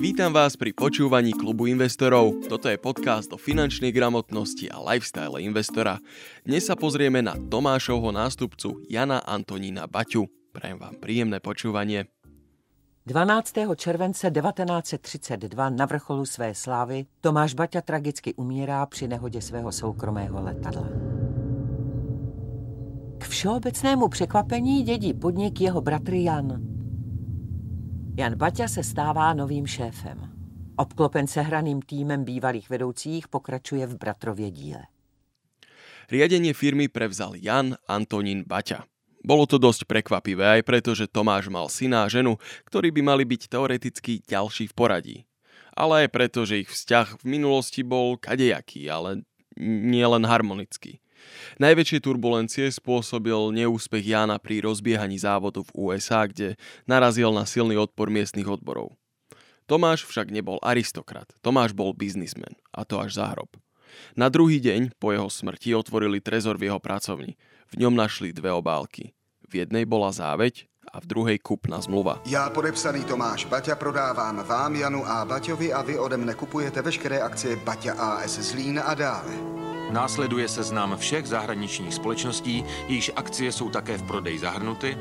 Vítam vás pri počúvaní klubu investorov. Toto je podcast o finančnej gramotnosti a lifestyle investora. Dnes sa pozrieme na Tomášovho nástupcu Jana Antonína Baťu. Prajem vám príjemné počúvanie. 12. července 1932 na vrcholu své slávy Tomáš Baťa tragicky umírá při nehodě svého soukromého letadla. K všeobecnému překvapení dědí podnik jeho bratr Jan. Jan Baťa se stává novým šéfem. Obklopen hraným týmem bývalých vedoucích pokračuje v bratrově díle. Riadenie firmy prevzal Jan Antonín Baťa. Bolo to dosť prekvapivé aj preto, že Tomáš mal syna a ženu, ktorí by mali byť teoreticky ďalší v poradí. Ale aj preto, že ich vzťah v minulosti bol kadejaký, ale nie len harmonický. Najväčšie turbulencie spôsobil neúspech Jána pri rozbiehaní závodu v USA, kde narazil na silný odpor miestnych odborov. Tomáš však nebol aristokrat, Tomáš bol biznismen, a to až za hrob. Na druhý deň po jeho smrti otvorili trezor v jeho pracovni. V ňom našli dve obálky. V jednej bola záveď a v druhej kupná zmluva. Já podepsaný Tomáš Baťa prodávám vám, Janu a Baťovi a vy ode mne kupujete veškeré akcie Baťa AS Zlín a dále. Následuje seznam všech zahraničních společností, jejichž akcie jsou také v prodeji zahrnuty.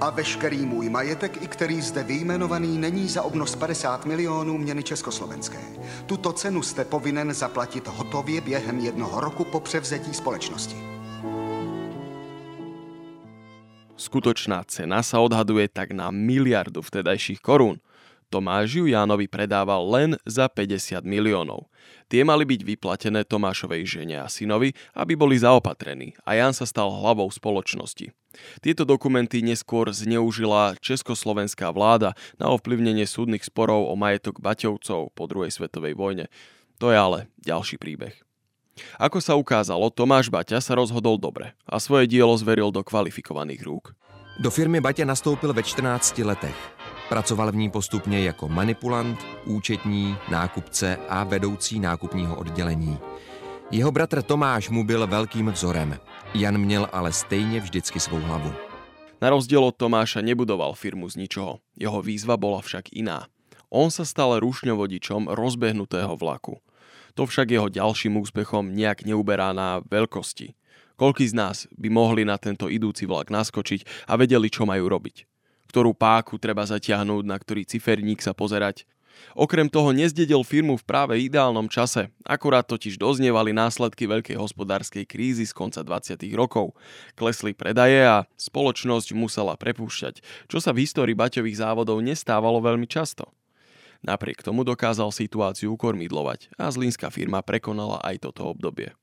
A veškerý můj majetek, i který zde vyjmenovaný, není za obnos 50 milionů měny československé. Tuto cenu jste povinen zaplatit hotově během jednoho roku po převzetí společnosti. Skutočná cena sa odhaduje tak na miliardu vtedajších korún. Tomáš ju Jánovi predával len za 50 miliónov. Tie mali byť vyplatené Tomášovej žene a synovi, aby boli zaopatrení a Jan sa stal hlavou spoločnosti. Tieto dokumenty neskôr zneužila československá vláda na ovplyvnenie súdnych sporov o majetok Baťovcov po druhej svetovej vojne. To je ale ďalší príbeh. Ako sa ukázalo, Tomáš Baťa sa rozhodol dobre a svoje dielo zveril do kvalifikovaných rúk. Do firmy Baťa nastoupil ve 14 letech. Pracoval v ní postupně jako manipulant, účetní, nákupce a vedoucí nákupního oddělení. Jeho bratr Tomáš mu byl velkým vzorem. Jan měl ale stejně vždycky svou hlavu. Na rozdiel od Tomáša nebudoval firmu z ničoho. Jeho výzva bola však iná. On sa stal rušňovodičom rozbehnutého vlaku. To však jeho ďalším úspechom nejak neuberá na veľkosti. Koľký z nás by mohli na tento idúci vlak naskočiť a vedeli, čo majú robiť? Ktorú páku treba zatiahnuť, na ktorý ciferník sa pozerať. Okrem toho nezdedil firmu v práve ideálnom čase, akurát totiž doznievali následky veľkej hospodárskej krízy z konca 20. rokov. Klesli predaje a spoločnosť musela prepúšťať, čo sa v histórii baťových závodov nestávalo veľmi často. Napriek tomu dokázal situáciu ukormidlovať a zlínska firma prekonala aj toto obdobie.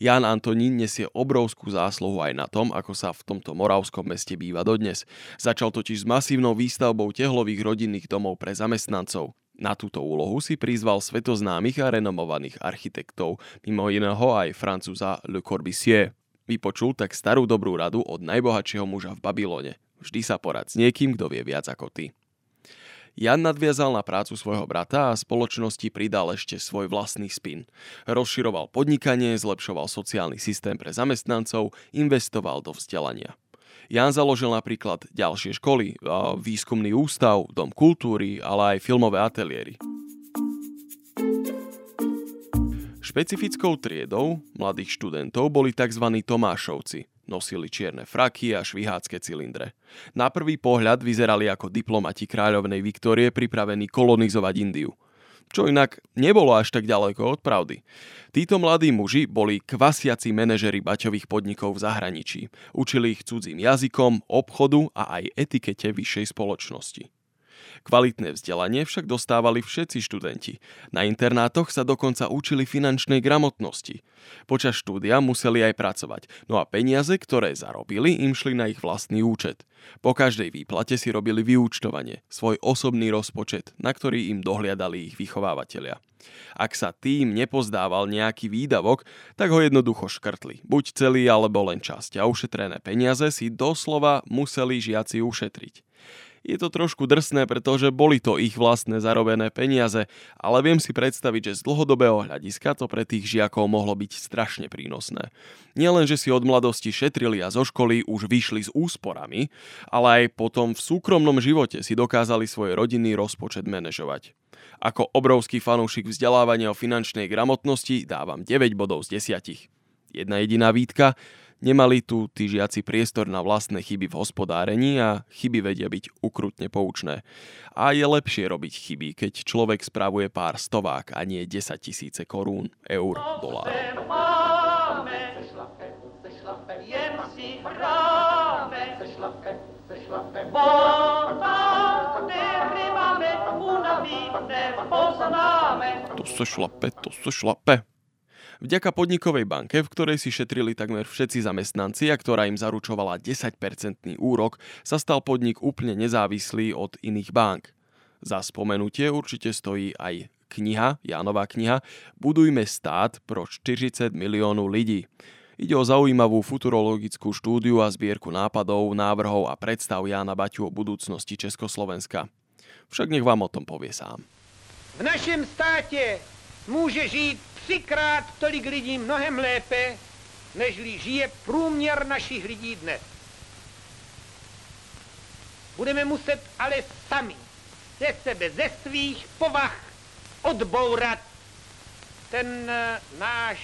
Jan Antonín nesie obrovskú zásluhu aj na tom, ako sa v tomto moravskom meste býva dodnes. Začal totiž s masívnou výstavbou tehlových rodinných domov pre zamestnancov. Na túto úlohu si prizval svetoznámych a renomovaných architektov, mimo iného aj francúza Le Corbusier. Vypočul tak starú dobrú radu od najbohatšieho muža v Babylone. Vždy sa porad s niekým, kto vie viac ako ty. Jan nadviazal na prácu svojho brata a spoločnosti pridal ešte svoj vlastný spin. Rozširoval podnikanie, zlepšoval sociálny systém pre zamestnancov, investoval do vzdelania. Jan založil napríklad ďalšie školy, výskumný ústav, dom kultúry, ale aj filmové ateliéry. Špecifickou triedou mladých študentov boli tzv. Tomášovci, Nosili čierne fraky a švihácké cylindre. Na prvý pohľad vyzerali ako diplomati kráľovnej Viktórie pripravení kolonizovať Indiu. Čo inak nebolo až tak ďaleko od pravdy. Títo mladí muži boli kvasiaci manažery baťových podnikov v zahraničí. Učili ich cudzím jazykom, obchodu a aj etikete vyššej spoločnosti. Kvalitné vzdelanie však dostávali všetci študenti. Na internátoch sa dokonca učili finančnej gramotnosti. Počas štúdia museli aj pracovať, no a peniaze, ktoré zarobili, im šli na ich vlastný účet. Po každej výplate si robili vyúčtovanie, svoj osobný rozpočet, na ktorý im dohliadali ich vychovávateľia. Ak sa tým nepozdával nejaký výdavok, tak ho jednoducho škrtli, buď celý alebo len časť a ušetrené peniaze si doslova museli žiaci ušetriť. Je to trošku drsné, pretože boli to ich vlastné zarobené peniaze, ale viem si predstaviť, že z dlhodobého hľadiska to pre tých žiakov mohlo byť strašne prínosné. Nielen, že si od mladosti šetrili a zo školy už vyšli s úsporami, ale aj potom v súkromnom živote si dokázali svoj rodinný rozpočet manažovať. Ako obrovský fanúšik vzdelávania o finančnej gramotnosti dávam 9 bodov z 10. Jedna jediná výtka, Nemali tu tí žiaci priestor na vlastné chyby v hospodárení a chyby vedia byť ukrutne poučné. A je lepšie robiť chyby, keď človek správuje pár stovák a nie 10 tisíce korún, eur, dolárov. To sa šlape, to sa šlape. Vďaka podnikovej banke, v ktorej si šetrili takmer všetci zamestnanci a ktorá im zaručovala 10-percentný úrok, sa stal podnik úplne nezávislý od iných bank. Za spomenutie určite stojí aj kniha, Jánová kniha, Budujme stát pro 40 miliónov ľudí. Ide o zaujímavú futurologickú štúdiu a zbierku nápadov, návrhov a predstav Jána Baťu o budúcnosti Československa. Však nech vám o tom povie sám. V našem státe může žít třikrát tolik lidí mnohem lépe, nežli žije průměr našich lidí dnes. Budeme muset ale sami ze sebe, ze svých povah odbourat ten eh, náš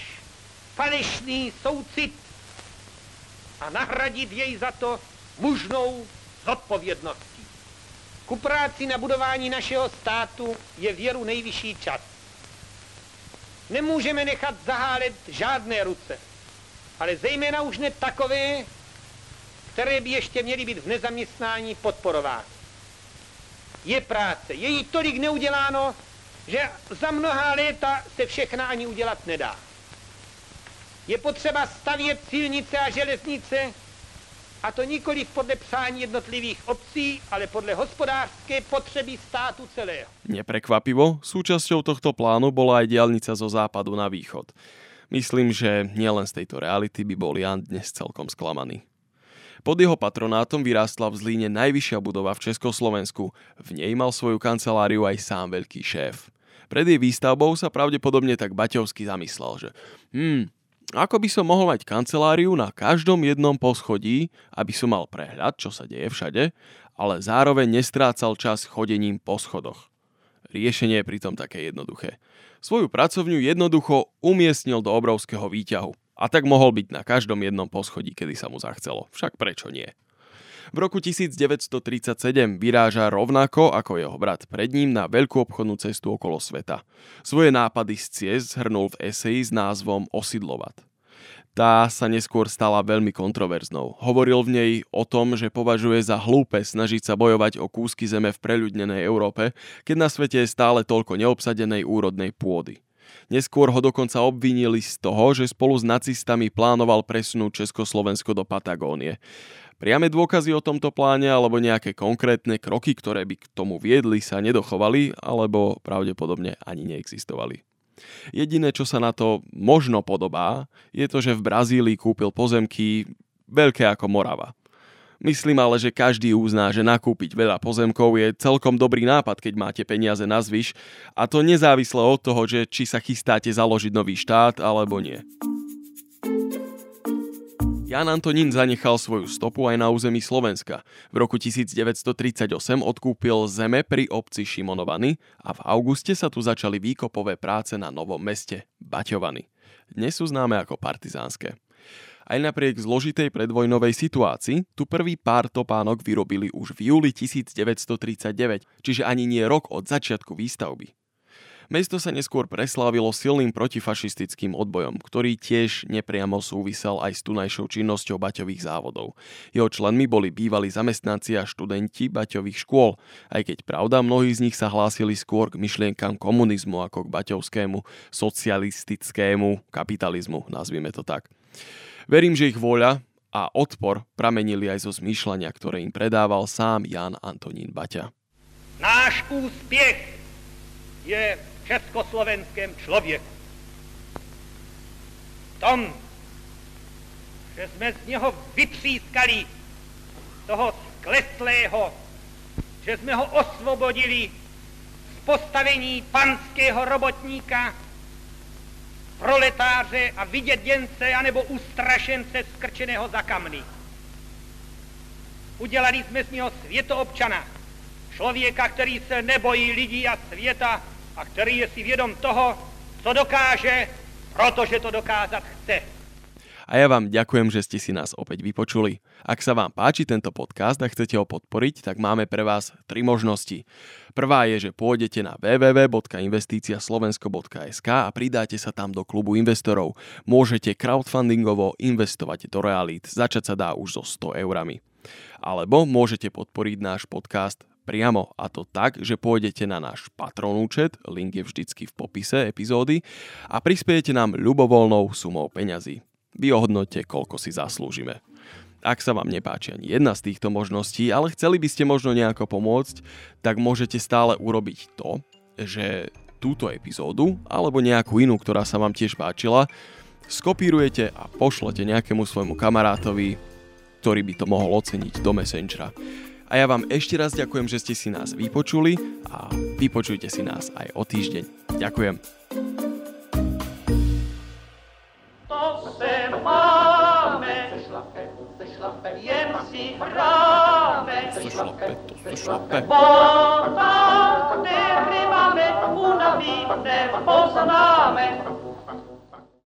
falešný soucit a nahradit jej za to mužnou zodpovědností. Ku práci na budování našeho státu je věru nejvyšší čas. Nemůžeme nechat zahálet žádné ruce, ale zejména už ne takové, které by ještě měly být v nezaměstnání podporovány. Je práce, je jí tolik neuděláno, že za mnohá léta se všechna ani udělat nedá. Je potřeba stavět silnice a železnice, a to nikoli podle psání jednotlivých obcí, ale podle hospodářské potřeby státu celého. Neprekvapivo, súčasťou tohto plánu bola aj diálnica zo západu na východ. Myslím, že nielen z tejto reality by bol Jan dnes celkom sklamaný. Pod jeho patronátom vyrástla v Zlíne najvyššia budova v Československu. V nej mal svoju kanceláriu aj sám veľký šéf. Pred jej výstavbou sa pravdepodobne tak Baťovský zamyslel, že hm, ako by som mohol mať kanceláriu na každom jednom poschodí, aby som mal prehľad, čo sa deje všade, ale zároveň nestrácal čas chodením po schodoch. Riešenie je pritom také jednoduché. Svoju pracovňu jednoducho umiestnil do obrovského výťahu a tak mohol byť na každom jednom poschodí, kedy sa mu zachcelo. Však prečo nie? V roku 1937 vyráža rovnako ako jeho brat pred ním na veľkú obchodnú cestu okolo sveta. Svoje nápady z ciest zhrnul v eseji s názvom Osidlovat. Tá sa neskôr stala veľmi kontroverznou. Hovoril v nej o tom, že považuje za hlúpe snažiť sa bojovať o kúsky zeme v preľudnenej Európe, keď na svete je stále toľko neobsadenej úrodnej pôdy. Neskôr ho dokonca obvinili z toho, že spolu s nacistami plánoval presunúť Československo do Patagónie. Priame dôkazy o tomto pláne alebo nejaké konkrétne kroky, ktoré by k tomu viedli, sa nedochovali alebo pravdepodobne ani neexistovali. Jediné, čo sa na to možno podobá, je to, že v Brazílii kúpil pozemky veľké ako Morava. Myslím ale, že každý uzná, že nakúpiť veľa pozemkov je celkom dobrý nápad, keď máte peniaze na zvyš a to nezávisle od toho, že či sa chystáte založiť nový štát alebo nie. Jan Antonín zanechal svoju stopu aj na území Slovenska. V roku 1938 odkúpil zeme pri obci Šimonovany a v auguste sa tu začali výkopové práce na novom meste Baťovany. Dnes sú známe ako partizánske. Aj napriek zložitej predvojnovej situácii, tu prvý pár topánok vyrobili už v júli 1939, čiže ani nie rok od začiatku výstavby. Mesto sa neskôr preslávilo silným protifašistickým odbojom, ktorý tiež nepriamo súvisel aj s tunajšou činnosťou baťových závodov. Jeho členmi boli bývalí zamestnanci a študenti baťových škôl, aj keď pravda mnohí z nich sa hlásili skôr k myšlienkam komunizmu ako k baťovskému socialistickému kapitalizmu, nazvime to tak. Verím, že ich vôľa a odpor pramenili aj zo zmýšľania, ktoré im predával sám Jan Antonín Baťa. Náš úspech je československém člověku. Tom, že jsme z něho vytřískali toho skleslého že jsme ho osvobodili z postavení panského robotníka, proletáře a vyděděnce anebo ustrašence skrčeného za kamny. Udělali jsme z něho světoobčana, člověka, který se nebojí lidí a světa a který je si vědom toho, co dokáže, protože to dokázat chce. A ja vám ďakujem, že ste si nás opäť vypočuli. Ak sa vám páči tento podcast a chcete ho podporiť, tak máme pre vás tri možnosti. Prvá je, že pôjdete na www.investiciaslovensko.sk a pridáte sa tam do klubu investorov. Môžete crowdfundingovo investovať do realít. Začať sa dá už so 100 eurami. Alebo môžete podporiť náš podcast priamo a to tak, že pôjdete na náš Patron účet, link je vždycky v popise epizódy a prispiejete nám ľubovoľnou sumou peňazí. Vy ohodnote, koľko si zaslúžime. Ak sa vám nepáči ani jedna z týchto možností, ale chceli by ste možno nejako pomôcť, tak môžete stále urobiť to, že túto epizódu alebo nejakú inú, ktorá sa vám tiež páčila, skopírujete a pošlete nejakému svojmu kamarátovi, ktorý by to mohol oceniť do Messengera. A ja vám ešte raz ďakujem, že ste si nás vypočuli a vypočujte si nás aj o týždeň. Ďakujem. Jen si hráme. To se šlape, to se šlape. Voda, nerymáme, unaví nepoznáme.